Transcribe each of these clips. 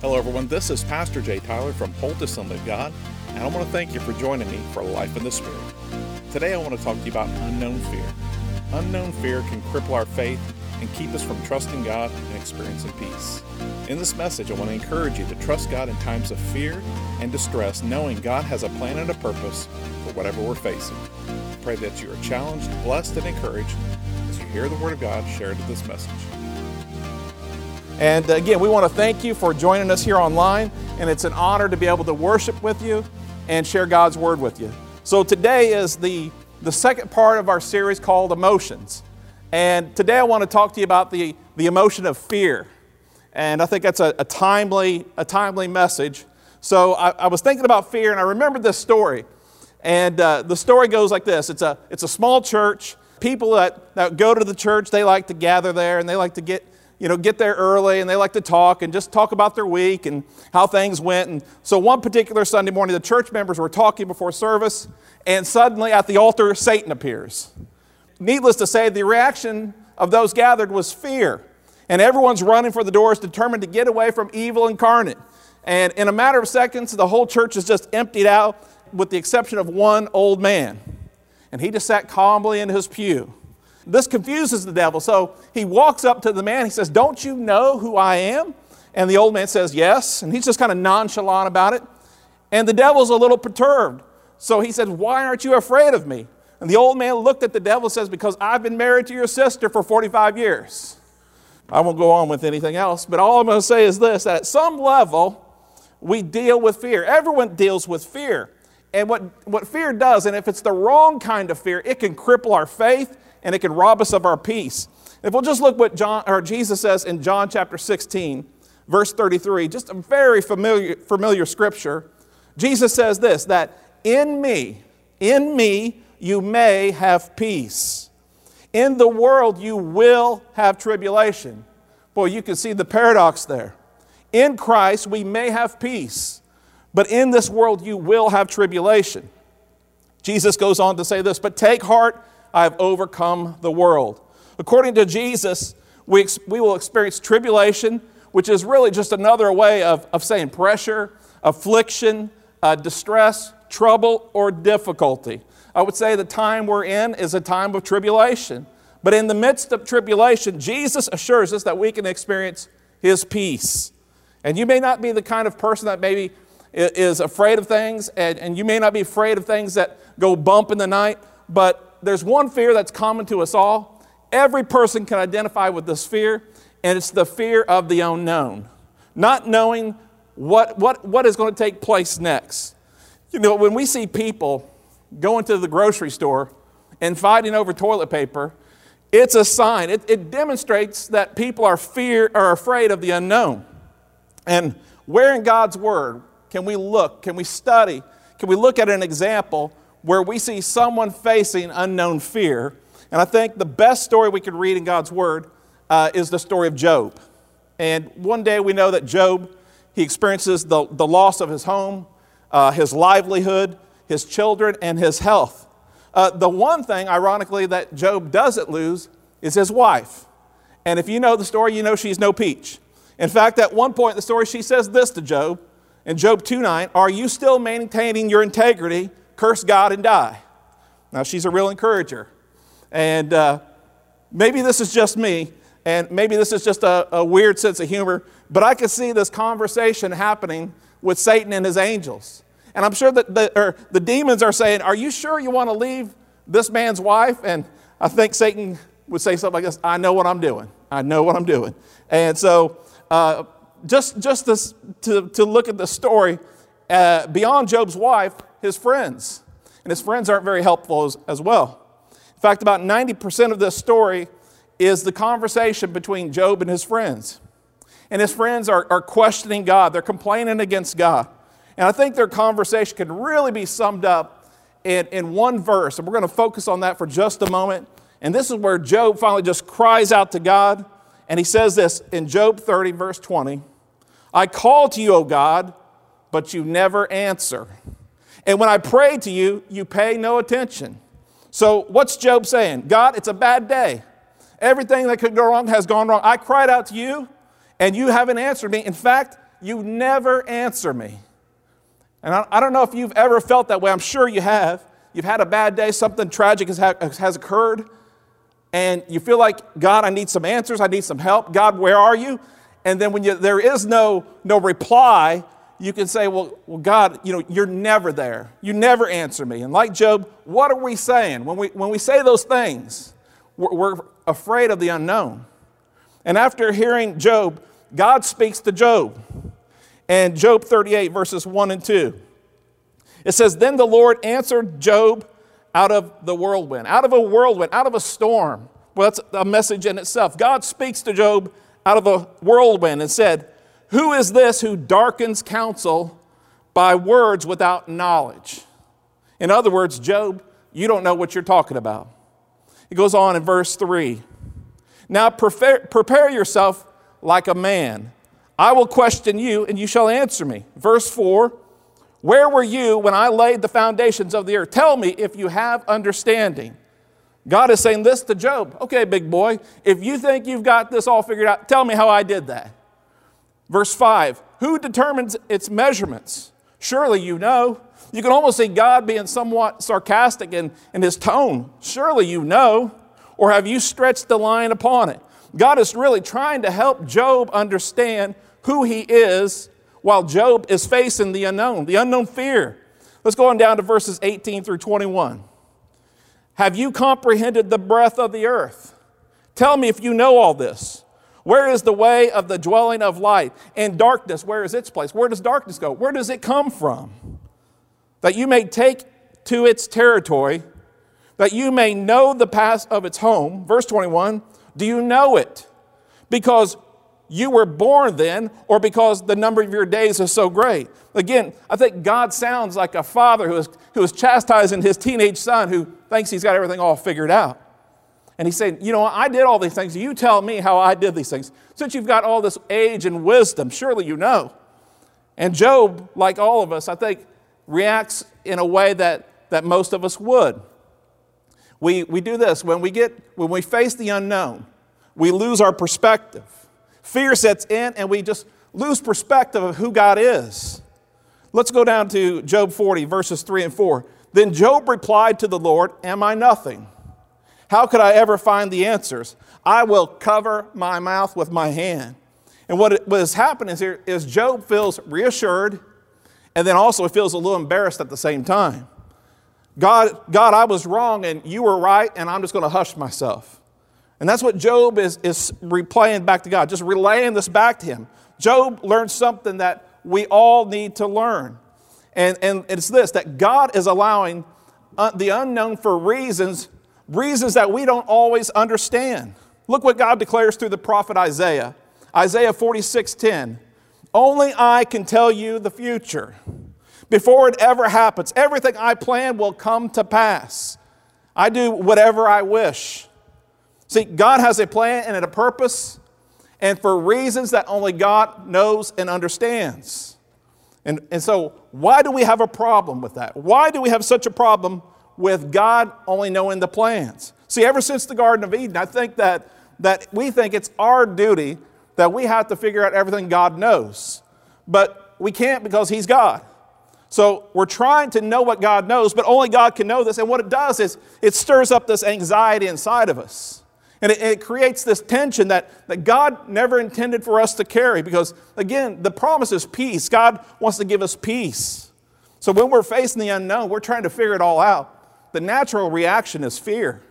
Hello, everyone. This is Pastor Jay Tyler from Holt Assembly of God, and I want to thank you for joining me for Life in the Spirit. Today, I want to talk to you about unknown fear. Unknown fear can cripple our faith and keep us from trusting God and experiencing peace. In this message, I want to encourage you to trust God in times of fear and distress, knowing God has a plan and a purpose for whatever we're facing. I pray that you are challenged, blessed, and encouraged as you hear the Word of God shared in this message. And again, we want to thank you for joining us here online, and it's an honor to be able to worship with you and share God's Word with you. So today is the, the second part of our series called Emotions. And today I want to talk to you about the, the emotion of fear. And I think that's a, a timely, a timely message. So I, I, was thinking about fear, and I remembered this story. And uh, the story goes like this it's a, it's a small church. People that, that go to the church, they like to gather there and they like to get you know, get there early and they like to talk and just talk about their week and how things went. And so one particular Sunday morning, the church members were talking before service, and suddenly at the altar, Satan appears. Needless to say, the reaction of those gathered was fear. And everyone's running for the doors, determined to get away from evil incarnate. And in a matter of seconds, the whole church is just emptied out, with the exception of one old man. And he just sat calmly in his pew. This confuses the devil. So he walks up to the man. He says, Don't you know who I am? And the old man says, Yes. And he's just kind of nonchalant about it. And the devil's a little perturbed. So he says, Why aren't you afraid of me? And the old man looked at the devil and says, Because I've been married to your sister for 45 years. I won't go on with anything else, but all I'm going to say is this that at some level, we deal with fear. Everyone deals with fear. And what, what fear does, and if it's the wrong kind of fear, it can cripple our faith, and it can rob us of our peace. If we'll just look what John or Jesus says in John chapter 16, verse 33, just a very familiar, familiar scripture. Jesus says this that in me, in me you may have peace. In the world you will have tribulation. Boy, you can see the paradox there. In Christ we may have peace, but in this world you will have tribulation. Jesus goes on to say this, but take heart, I have overcome the world. According to Jesus, we, ex- we will experience tribulation, which is really just another way of, of saying pressure, affliction, uh, distress, trouble, or difficulty. I would say the time we're in is a time of tribulation. But in the midst of tribulation, Jesus assures us that we can experience His peace. And you may not be the kind of person that maybe is afraid of things, and, and you may not be afraid of things that go bump in the night, but there's one fear that's common to us all. Every person can identify with this fear, and it's the fear of the unknown, not knowing what, what, what is going to take place next. You know, when we see people going to the grocery store and fighting over toilet paper, it's a sign. It, it demonstrates that people are fear are afraid of the unknown. And where in God's Word can we look? Can we study? Can we look at an example where we see someone facing unknown fear. And I think the best story we could read in God's Word uh, is the story of Job. And one day we know that Job, he experiences the, the loss of his home, uh, his livelihood, his children, and his health. Uh, the one thing, ironically, that Job doesn't lose is his wife. And if you know the story, you know she's no peach. In fact, at one point in the story, she says this to Job in Job 2 9 Are you still maintaining your integrity curse God and die. Now, she's a real encourager. And uh, maybe this is just me, and maybe this is just a, a weird sense of humor, but I could see this conversation happening with Satan and his angels. And I'm sure that the, the demons are saying, Are you sure you want to leave this man's wife? And I think Satan would say something like this I know what I'm doing. I know what I'm doing. And so, uh, just, just this, to, to look at the story, uh, beyond Job's wife, his friends. And his friends aren't very helpful as, as well. In fact, about 90% of this story is the conversation between Job and his friends. And his friends are, are questioning God, they're complaining against God. And I think their conversation can really be summed up in, in one verse. And we're going to focus on that for just a moment. And this is where Job finally just cries out to God. And he says this in Job 30, verse 20 I call to you, O God, but you never answer. And when I pray to you, you pay no attention. So, what's Job saying? God, it's a bad day. Everything that could go wrong has gone wrong. I cried out to you, and you haven't answered me. In fact, you never answer me. And I, I don't know if you've ever felt that way. I'm sure you have. You've had a bad day, something tragic has, ha- has occurred, and you feel like, God, I need some answers, I need some help. God, where are you? And then when you, there is no, no reply, you can say, well, well, God, you know, you're never there. You never answer me. And like Job, what are we saying? When we, when we say those things, we're, we're afraid of the unknown. And after hearing Job, God speaks to Job. And Job 38, verses 1 and 2. It says, Then the Lord answered Job out of the whirlwind, out of a whirlwind, out of a storm. Well, that's a message in itself. God speaks to Job out of a whirlwind and said, Who is this who darkens counsel by words without knowledge? In other words, Job, you don't know what you're talking about. He goes on in verse 3 Now prepare, prepare yourself like a man. I will question you, and you shall answer me. Verse 4 where were you when I laid the foundations of the earth? Tell me if you have understanding. God is saying this to Job. Okay, big boy, if you think you've got this all figured out, tell me how I did that. Verse 5 Who determines its measurements? Surely you know. You can almost see God being somewhat sarcastic in, in his tone. Surely you know. Or have you stretched the line upon it? God is really trying to help Job understand who he is while Job is facing the unknown, the unknown fear. Let's go on down to verses 18 through 21. Have you comprehended the breadth of the earth? Tell me if you know all this. Where is the way of the dwelling of light? And darkness, where is its place? Where does darkness go? Where does it come from? That you may take to its territory, that you may know the path of its home. Verse 21 Do you know it? Because you were born then or because the number of your days is so great. Again, I think God sounds like a father who is, who is chastising his teenage son who thinks he's got everything all figured out. And he's saying, You know, I did all these things. You tell me how I did these things. Since you've got all this age and wisdom, surely you know. And Job, like all of us, I think, reacts in a way that, that most of us would. We, we do this when we, get, when we face the unknown, we lose our perspective. Fear sets in, and we just lose perspective of who God is. Let's go down to Job 40, verses 3 and 4. Then Job replied to the Lord, Am I nothing? How could I ever find the answers? I will cover my mouth with my hand. And what, what is happening here is Job feels reassured, and then also he feels a little embarrassed at the same time. God, God, I was wrong, and you were right, and I'm just going to hush myself. And that's what Job is, is replaying back to God, just relaying this back to him. Job learned something that we all need to learn. And, and it's this that God is allowing uh, the unknown for reasons, reasons that we don't always understand. Look what God declares through the prophet Isaiah. Isaiah 46 10. Only I can tell you the future. Before it ever happens, everything I plan will come to pass. I do whatever I wish. See, God has a plan and a purpose, and for reasons that only God knows and understands. And, and so, why do we have a problem with that? Why do we have such a problem with God only knowing the plans? See, ever since the Garden of Eden, I think that, that we think it's our duty that we have to figure out everything God knows. But we can't because He's God. So we're trying to know what God knows, but only God can know this. And what it does is it stirs up this anxiety inside of us. And it, it, creates this tension that, that God never intended for us to carry because, again, the promise is peace. God wants to give us peace. So when we're facing the unknown, we're trying to figure it all out. The natural reaction is fear.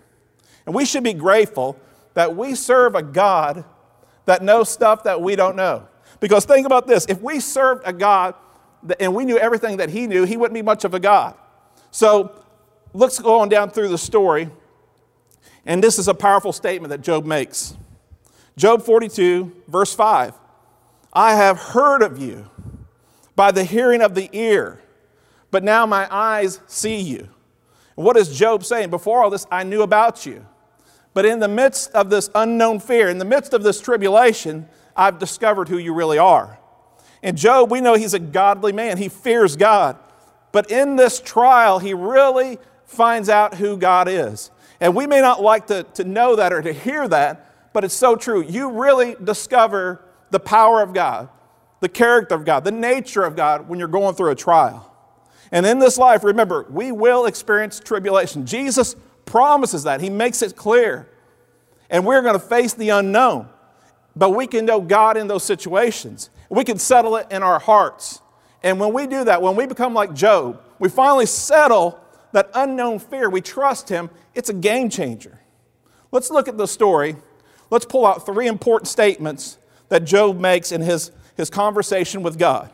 And we should be grateful that we serve a God that knows stuff that we don't know. Because think about this if we served a God and we knew everything that He knew, He wouldn't be much of a God. So let's go on down through the story. And this is a powerful statement that Job makes. Job 42, verse 5 I have heard of you by the hearing of the ear, but now my eyes see you. What is Job saying? Before all this, I knew about you. But in the midst of this unknown fear, in the midst of this tribulation, I've discovered who you really are. And Job, we know he's a godly man, he fears God. But in this trial, he really finds out who God is. And we may not like to, to know that or to hear that, but it's so true. You really discover the power of God. the character of God, the nature of God when you're going through a trial. And in this life, remember, we will experience tribulation. Jesus promises that, He makes it clear. And we're going to face the unknown. But we can know God in those situations. We can settle it in our hearts. And when we do that, when we become like Job, we finally settle that unknown fear, we trust Him, it's a game changer. Let's look at the story. Let's pull out three important statements that Job makes in his, his conversation with God.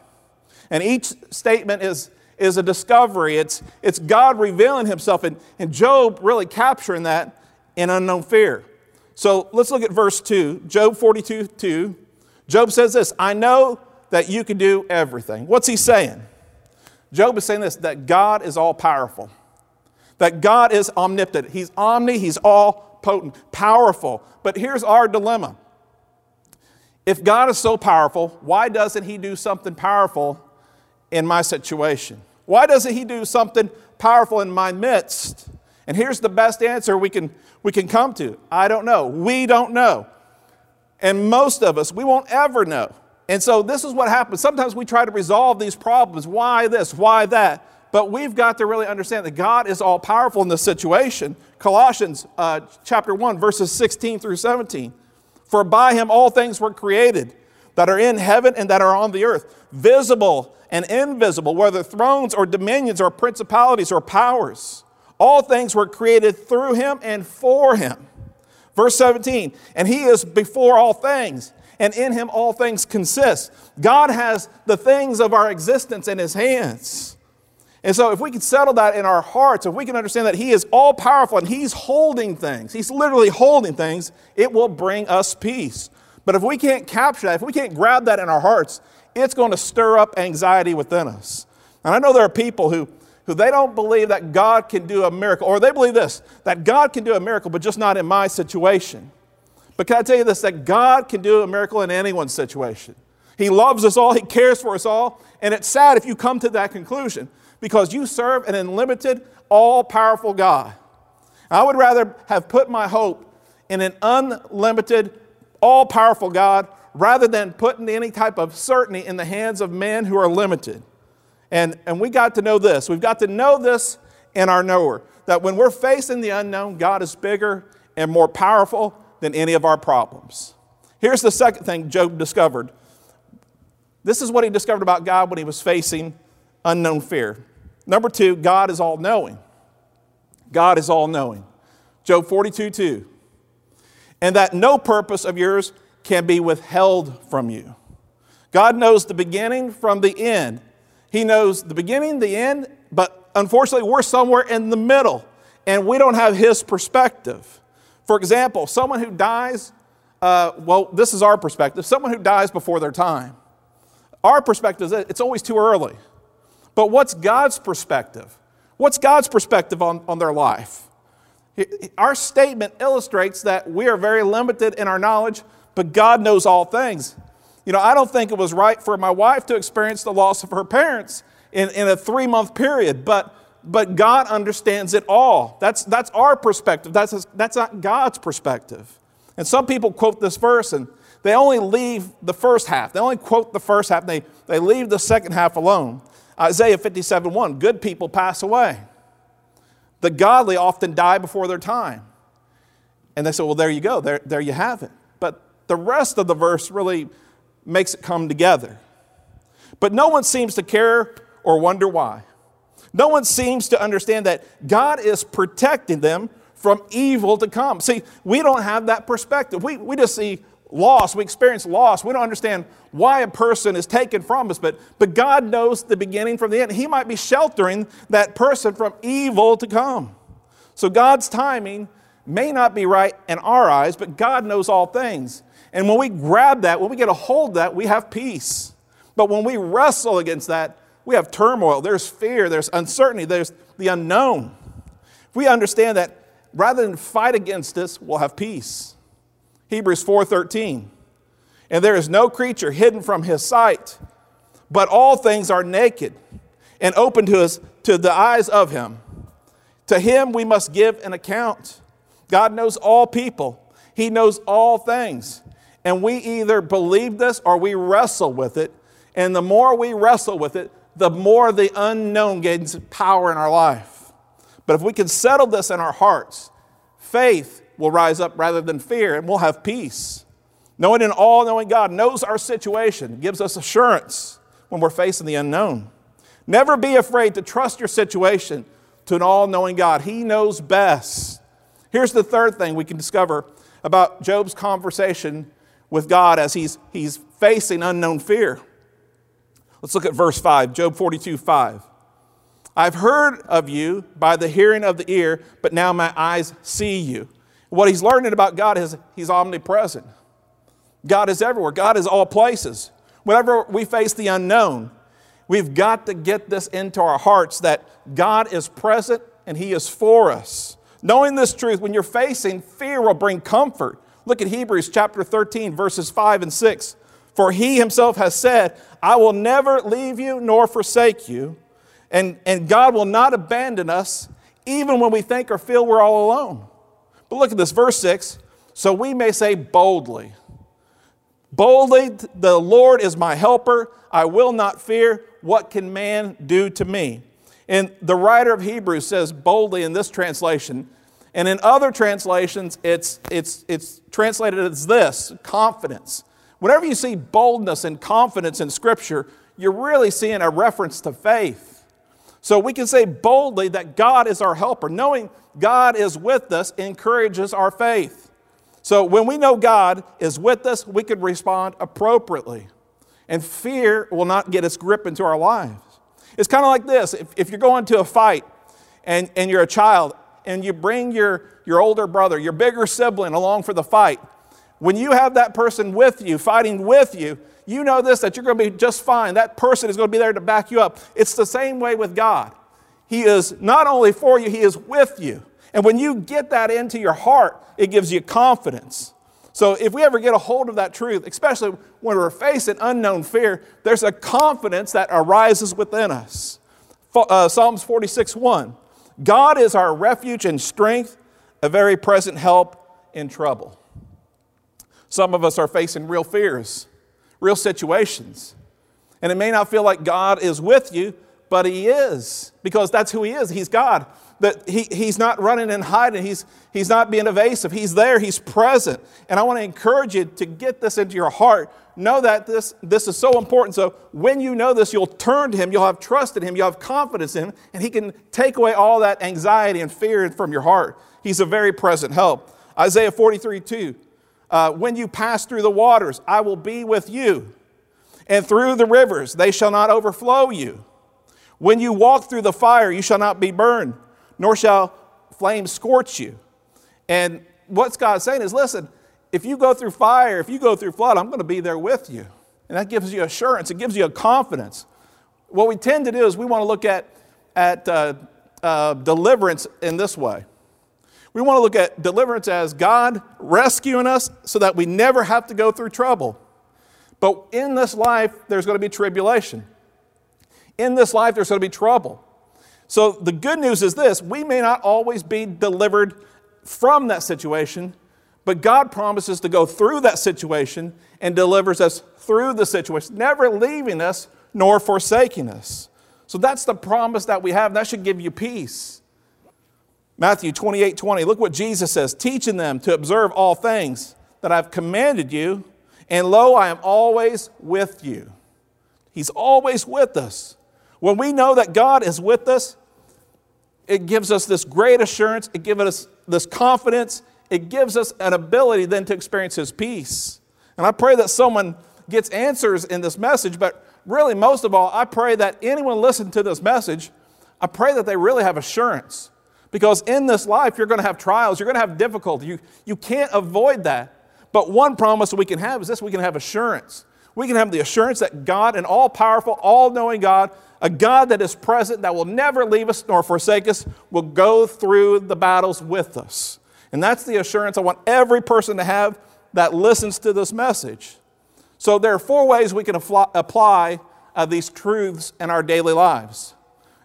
And each statement is, is a discovery, it's, it's God revealing Himself, and, and Job really capturing that in unknown fear. So let's look at verse 2, Job 42 2. Job says this I know that you can do everything. What's he saying? Job is saying this that God is all powerful, that God is omnipotent. He's omni, he's all potent, powerful. But here's our dilemma. If God is so powerful, why doesn't he do something powerful in my situation? Why doesn't he do something powerful in my midst? And here's the best answer we can, we can come to I don't know. We don't know. And most of us, we won't ever know. And so this is what happens. Sometimes we try to resolve these problems. Why this? Why that? But we've got to really understand that God is all powerful in this situation. Colossians uh, chapter 1, verses 16 through 17. For by him all things were created that are in heaven and that are on the earth, visible and invisible, whether thrones or dominions or principalities or powers. All things were created through him and for him. Verse 17, and he is before all things, and in him all things consist. God has the things of our existence in his hands. And so, if we can settle that in our hearts, if we can understand that he is all powerful and he's holding things, he's literally holding things, it will bring us peace. But if we can't capture that, if we can't grab that in our hearts, it's going to stir up anxiety within us. And I know there are people who who they don't believe that God can do a miracle, or they believe this, that God can do a miracle, but just not in my situation. But can I tell you this, that God can do a miracle in anyone's situation? He loves us all, He cares for us all, and it's sad if you come to that conclusion because you serve an unlimited, all powerful God. I would rather have put my hope in an unlimited, all powerful God rather than putting any type of certainty in the hands of men who are limited. And, and we got to know this. We've got to know this in our knower that when we're facing the unknown, God is bigger and more powerful than any of our problems. Here's the second thing Job discovered. This is what he discovered about God when he was facing unknown fear. Number two, God is all knowing. God is all knowing. Job 42 2. And that no purpose of yours can be withheld from you. God knows the beginning from the end. He knows the beginning, the end, but unfortunately, we're somewhere in the middle and we don't have His perspective. For example, someone who dies, uh, well, this is our perspective, someone who dies before their time. Our perspective is it's always too early. But what's God's perspective? What's God's perspective on, on their life? Our statement illustrates that we are very limited in our knowledge, but God knows all things. You know, I don't think it was right for my wife to experience the loss of her parents in, in a three month period, but, but God understands it all. That's, that's our perspective, that's, that's not God's perspective. And some people quote this verse and they only leave the first half. They only quote the first half, they, they leave the second half alone. Isaiah 57 1 Good people pass away, the godly often die before their time. And they say, well, there you go, there, there you have it. But the rest of the verse really makes it come together. But no one seems to care or wonder why. No one seems to understand that God is protecting them from evil to come. See, we don't have that perspective. We, we just see loss, we experience loss. We don't understand why a person is taken from us, but, but God knows the beginning from the end. He might be sheltering that person from evil to come. So God's timing may not be right in our eyes, but God knows all things. And when we grab that, when we get a hold of that, we have peace. But when we wrestle against that, we have turmoil. There's fear, there's uncertainty, there's the unknown. If we understand that rather than fight against this, we'll have peace. Hebrews 4:13. And there is no creature hidden from his sight, but all things are naked and open to us to the eyes of him. To him we must give an account. God knows all people. He knows all things. And we either believe this or we wrestle with it. And the more we wrestle with it, the more the unknown gains power in our life. But if we can settle this in our hearts, faith will rise up rather than fear, and we'll have peace. Knowing an all knowing God knows our situation, gives us assurance when we're facing the unknown. Never be afraid to trust your situation to an all knowing God. He knows best. Here's the third thing we can discover about Job's conversation with God as he's, he's facing unknown fear. Let's look at verse 5, Job 42 5. I've heard of you by the hearing of the ear, but now my eyes see you. What he's learning about God is he's omnipresent. God is everywhere, God is all places. Whenever we face the unknown, we've got to get this into our hearts that God is present and he is for us. Knowing this truth, when you're facing fear, will bring comfort. Look at Hebrews chapter 13, verses 5 and 6. For he himself has said, I will never leave you nor forsake you. And, and God will not abandon us even when we think or feel we're all alone. But look at this, verse 6. So we may say boldly, Boldly, the Lord is my helper. I will not fear. What can man do to me? And the writer of Hebrews says boldly in this translation. And in other translations, it's, it's, it's translated as this confidence. Whenever you see boldness and confidence in Scripture, you're really seeing a reference to faith. So we can say boldly that God is our helper. Knowing God is with us encourages our faith. So when we know God is with us, we can respond appropriately. And fear will not get its grip into our lives. It's kind of like this if, if you're going to a fight and, and you're a child and you bring your, your older brother, your bigger sibling along for the fight, when you have that person with you, fighting with you, you know this that you're going to be just fine. That person is going to be there to back you up. It's the same way with God. He is not only for you, He is with you. And when you get that into your heart, it gives you confidence. So if we ever get a hold of that truth, especially when we're facing unknown fear, there's a confidence that arises within us. Uh, Psalms 46 1. God is our refuge and strength, a very present help in trouble. Some of us are facing real fears, real situations. And it may not feel like God is with you, but He is, because that's who He is. He's God. That he, he's not running and hiding, he's, he's not being evasive. He's there, He's present. And I want to encourage you to get this into your heart. Know that this, this is so important. So when you know this, you'll turn to Him, you'll have trust in Him, you'll have confidence in Him, and He can take away all that anxiety and fear from your heart. He's a very present help. Isaiah 43 2. Uh, when you pass through the waters, I will be with you. And through the rivers, they shall not overflow you. When you walk through the fire, you shall not be burned, nor shall flames scorch you. And what's God saying is listen, if you go through fire, if you go through flood, I'm going to be there with you. And that gives you assurance, it gives you a confidence. What we tend to do is we want to look at, at uh, uh, deliverance in this way. We want to look at deliverance as God rescuing us so that we never have to go through trouble. But in this life, there's going to be tribulation. In this life, there's going to be trouble. So the good news is this we may not always be delivered from that situation, but God promises to go through that situation and delivers us through the situation, never leaving us nor forsaking us. So that's the promise that we have. That should give you peace. Matthew 28 20. Look what Jesus says teaching them to observe all things that I've commanded you, and lo, I am always with you. He's always with us. When we know that God is with us, it gives us this great assurance, it gives us this confidence, it gives us an ability then to experience His peace. And I pray that someone gets answers in this message, but really, most of all, I pray that anyone listening to this message, I pray that they really have assurance because in this life, you're going to have trials, you're going to have difficulty. You, you can't avoid that. But one promise we can have is this we can have assurance. We can have the assurance that God, an all powerful, all knowing God, a God that is present, that will never leave us nor forsake us, will go through the battles with us. And that's the assurance I want every person to have that listens to this message. So there are four ways we can apply uh, these truths in our daily lives.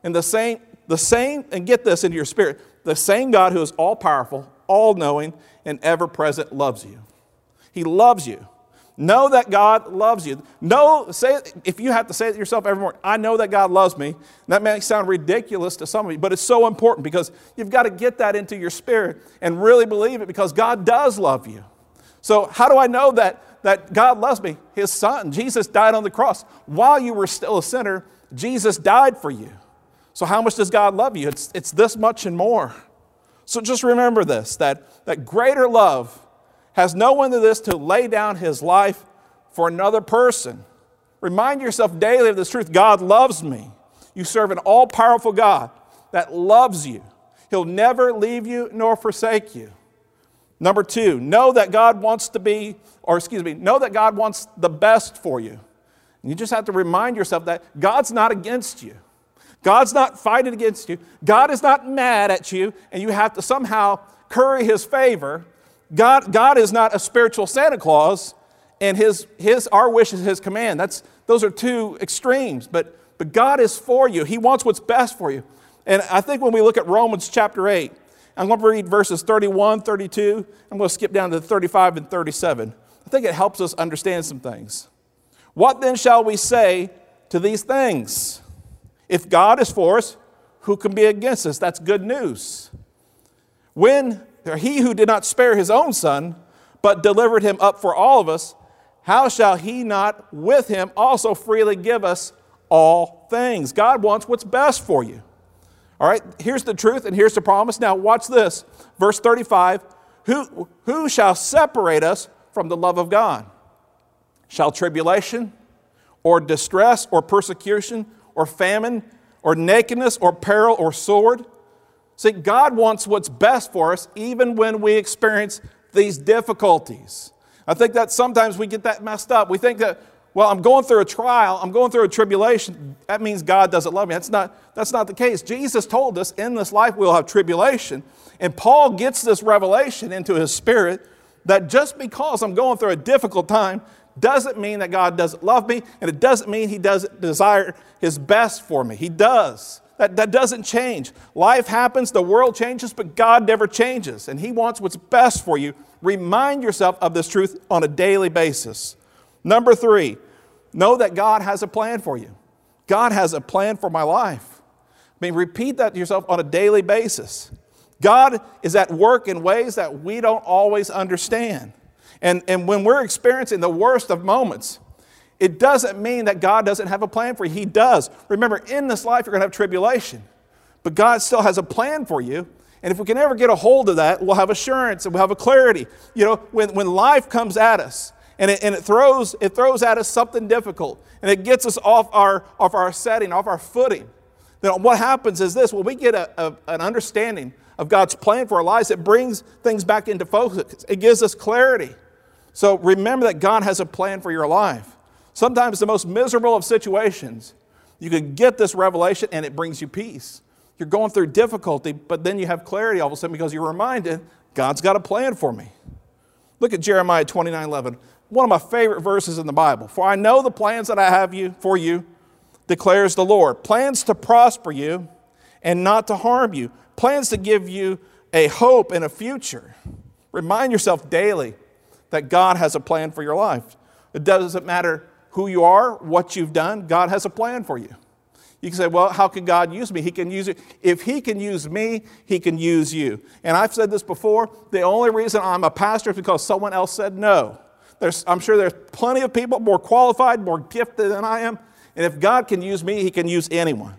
And the same, the same, and get this into your spirit, the same God who is all powerful, all knowing, and ever present loves you. He loves you. Know that God loves you. Know, say if you have to say it yourself every morning, I know that God loves me. That may sound ridiculous to some of you, but it's so important because you've got to get that into your spirit and really believe it because God does love you. So, how do I know that, that God loves me? His son, Jesus, died on the cross. While you were still a sinner, Jesus died for you. So, how much does God love you? It's, it's this much and more. So, just remember this that, that greater love has no one to this to lay down his life for another person. Remind yourself daily of this truth God loves me. You serve an all powerful God that loves you. He'll never leave you nor forsake you. Number two, know that God wants to be, or excuse me, know that God wants the best for you. And you just have to remind yourself that God's not against you. God's not fighting against you. God is not mad at you, and you have to somehow curry his favor God, God is not a spiritual Santa Claus, and his, his, our wish is his command. That's, those are two extremes, but, but God is for you. He wants what's best for you. And I think when we look at Romans chapter 8, I'm going to read verses 31, 32. I'm going to skip down to 35 and 37. I think it helps us understand some things. What then shall we say to these things? If God is for us, who can be against us? That's good news. When he who did not spare his own son, but delivered him up for all of us, how shall he not with him also freely give us all things? God wants what's best for you. All right, here's the truth and here's the promise. Now, watch this. Verse 35 Who, who shall separate us from the love of God? Shall tribulation, or distress, or persecution, or famine, or nakedness, or peril, or sword? See, God wants what's best for us even when we experience these difficulties. I think that sometimes we get that messed up. We think that, well, I'm going through a trial, I'm going through a tribulation. That means God doesn't love me. That's not, that's not the case. Jesus told us in this life we'll have tribulation. And Paul gets this revelation into his spirit that just because I'm going through a difficult time doesn't mean that God doesn't love me, and it doesn't mean he doesn't desire his best for me. He does. That, that doesn't change. Life happens, the world changes, but God never changes, and He wants what's best for you. Remind yourself of this truth on a daily basis. Number three, know that God has a plan for you. God has a plan for my life. I mean, repeat that to yourself on a daily basis. God is at work in ways that we don't always understand. And, and when we're experiencing the worst of moments, it doesn't mean that God doesn't have a plan for you. He does. Remember, in this life, you're going to have tribulation, but God still has a plan for you. And if we can ever get a hold of that, we'll have assurance and we'll have a clarity. You know, when, when life comes at us and it, and it, throws, it throws at us something difficult and it gets us off our, off our setting, off our footing, then what happens is this when we get a, a, an understanding of God's plan for our lives, it brings things back into focus, it gives us clarity. So remember that God has a plan for your life. Sometimes the most miserable of situations, you can get this revelation and it brings you peace. You're going through difficulty, but then you have clarity all of a sudden because you're reminded God's got a plan for me. Look at Jeremiah 29 11, one of my favorite verses in the Bible. For I know the plans that I have you, for you, declares the Lord plans to prosper you and not to harm you, plans to give you a hope and a future. Remind yourself daily that God has a plan for your life. It doesn't matter who you are, what you've done, God has a plan for you. You can say, well, how can God use me? He can use it. If He can use me, He can use you. And I've said this before the only reason I'm a pastor is because someone else said no. There's, I'm sure there's plenty of people more qualified, more gifted than I am. And if God can use me, He can use anyone.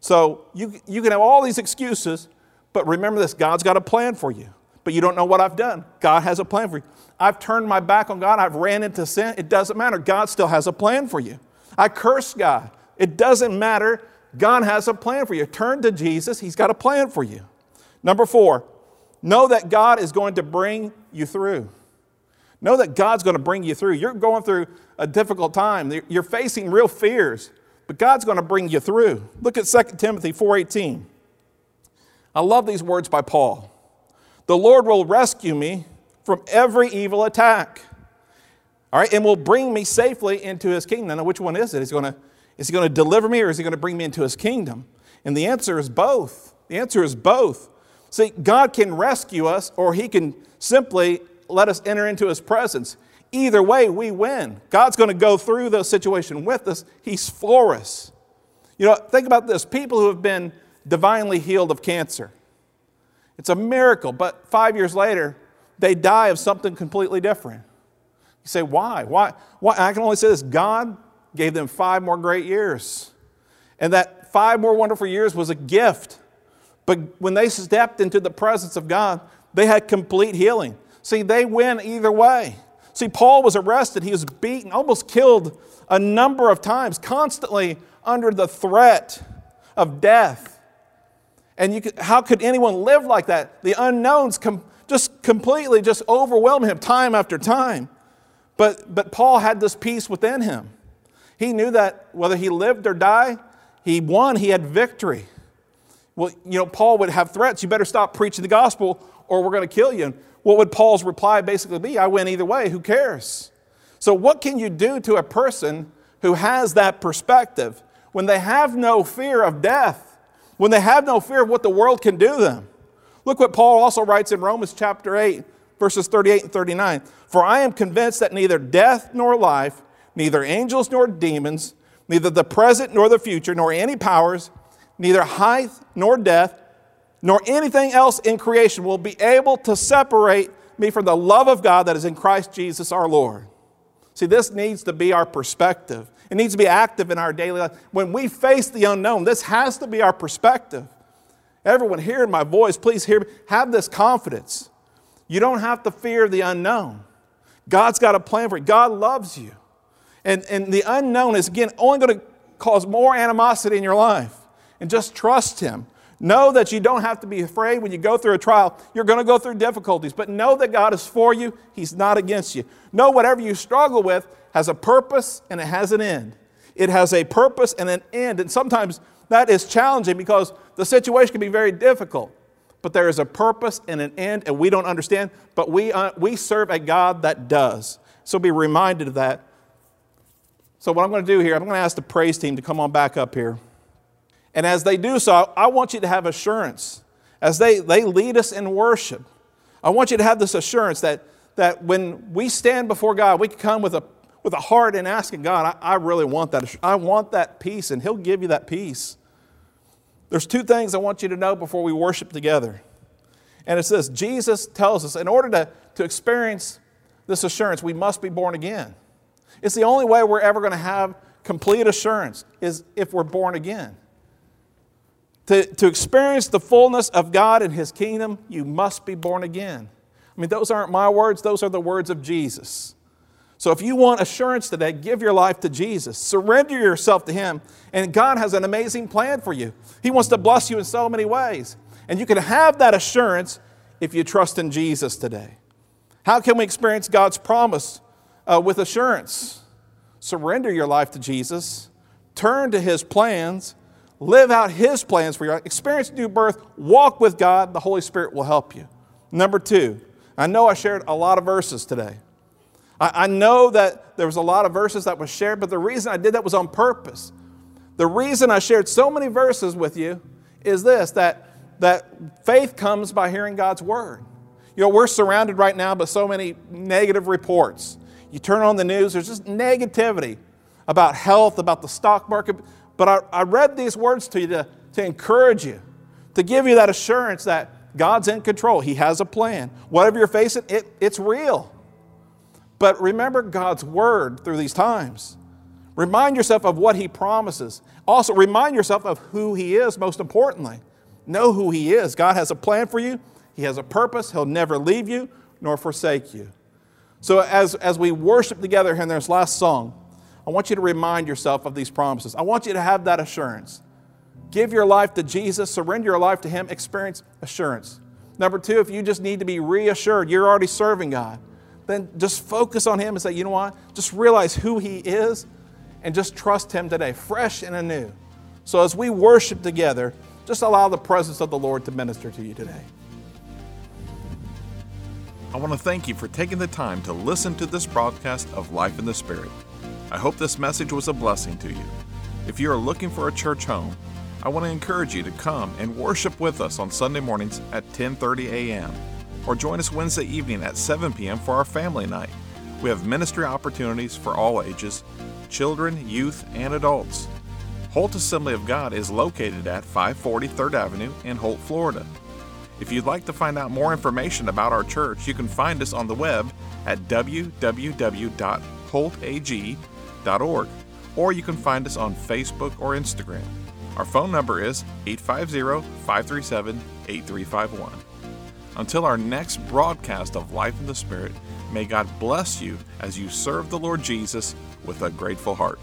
So you, you can have all these excuses, but remember this God's got a plan for you. But you don't know what I've done. God has a plan for you. I've turned my back on God, I've ran into sin, it doesn't matter. God still has a plan for you. I curse God, it doesn't matter. God has a plan for you. Turn to Jesus, He's got a plan for you. Number four, know that God is going to bring you through. Know that God's going to bring you through. You're going through a difficult time. You're facing real fears, but God's going to bring you through. Look at 2 Timothy 4:18. I love these words by Paul. The Lord will rescue me from every evil attack. All right, and will bring me safely into his kingdom. Now, which one is it? Is he going to, is he going to deliver me or is he going to bring me into his kingdom? And the answer is both. The answer is both. See, God can rescue us or he can simply let us enter into his presence. either way, we win. God's going to go through the situation with us, He's for us. You know, think about this people who have been divinely healed of cancer. It's a miracle, but five years later, they die of something completely different. You say, why? Why? why? I can only say this God gave them five more great years. And that five more wonderful years was a gift. But when they stepped into the presence of God, they had complete healing. See, they win either way. See, Paul was arrested, he was beaten, almost killed a number of times, constantly under the threat of death. And you could, how could anyone live like that? The unknowns com- just completely just overwhelm him time after time. But, but Paul had this peace within him. He knew that whether he lived or died, he won, he had victory. Well, you know, Paul would have threats you better stop preaching the gospel or we're going to kill you. what would Paul's reply basically be? I win either way, who cares? So, what can you do to a person who has that perspective when they have no fear of death, when they have no fear of what the world can do them? Look what Paul also writes in Romans chapter 8, verses 38 and 39. For I am convinced that neither death nor life, neither angels nor demons, neither the present nor the future, nor any powers, neither height nor depth, nor anything else in creation will be able to separate me from the love of God that is in Christ Jesus our Lord. See, this needs to be our perspective. It needs to be active in our daily life. When we face the unknown, this has to be our perspective. Everyone hearing my voice, please hear me. Have this confidence. You don't have to fear the unknown. God's got a plan for you. God loves you. And, and the unknown is, again, only going to cause more animosity in your life. And just trust Him. Know that you don't have to be afraid when you go through a trial. You're going to go through difficulties, but know that God is for you. He's not against you. Know whatever you struggle with has a purpose and it has an end. It has a purpose and an end. And sometimes that is challenging because the situation can be very difficult. But there is a purpose and an end, and we don't understand, but we, uh, we serve a God that does. So be reminded of that. So, what I'm going to do here, I'm going to ask the praise team to come on back up here. And as they do so, I want you to have assurance. As they, they lead us in worship, I want you to have this assurance that, that when we stand before God, we can come with a, with a heart and asking God, I, I really want that. I want that peace, and He'll give you that peace. There's two things I want you to know before we worship together. And it says, Jesus tells us in order to, to experience this assurance, we must be born again. It's the only way we're ever going to have complete assurance is if we're born again. To, to experience the fullness of God and His kingdom, you must be born again. I mean, those aren't my words, those are the words of Jesus. So if you want assurance today, give your life to Jesus. Surrender yourself to Him. And God has an amazing plan for you. He wants to bless you in so many ways. And you can have that assurance if you trust in Jesus today. How can we experience God's promise uh, with assurance? Surrender your life to Jesus, turn to His plans, live out His plans for you, experience new birth, walk with God. The Holy Spirit will help you. Number two, I know I shared a lot of verses today. I, I know that there was a lot of verses that was shared, but the reason I did that was on purpose. The reason I shared so many verses with you is this that, that faith comes by hearing God's word. You know, we're surrounded right now by so many negative reports. You turn on the news, there's just negativity about health, about the stock market. But I, I read these words to you to, to encourage you, to give you that assurance that God's in control. He has a plan. Whatever you're facing, it, it's real. But remember God's word through these times. Remind yourself of what He promises. Also, remind yourself of who He is, most importantly. Know who He is. God has a plan for you, He has a purpose. He'll never leave you nor forsake you. So, as, as we worship together here in this last song, I want you to remind yourself of these promises. I want you to have that assurance. Give your life to Jesus, surrender your life to Him, experience assurance. Number two, if you just need to be reassured, you're already serving God then just focus on Him and say, you know what? Just realize who He is and just trust Him today, fresh and anew. So as we worship together, just allow the presence of the Lord to minister to you today. I want to thank you for taking the time to listen to this broadcast of Life in the Spirit. I hope this message was a blessing to you. If you are looking for a church home, I want to encourage you to come and worship with us on Sunday mornings at 10:30 a.m or join us Wednesday evening at 7 p.m. for our family night. We have ministry opportunities for all ages children, youth, and adults. Holt Assembly of God is located at 540 3rd Avenue in Holt, Florida. If you'd like to find out more information about our church, you can find us on the web at www.holtag.org or you can find us on Facebook or Instagram. Our phone number is 850 537 8351. Until our next broadcast of Life in the Spirit, may God bless you as you serve the Lord Jesus with a grateful heart.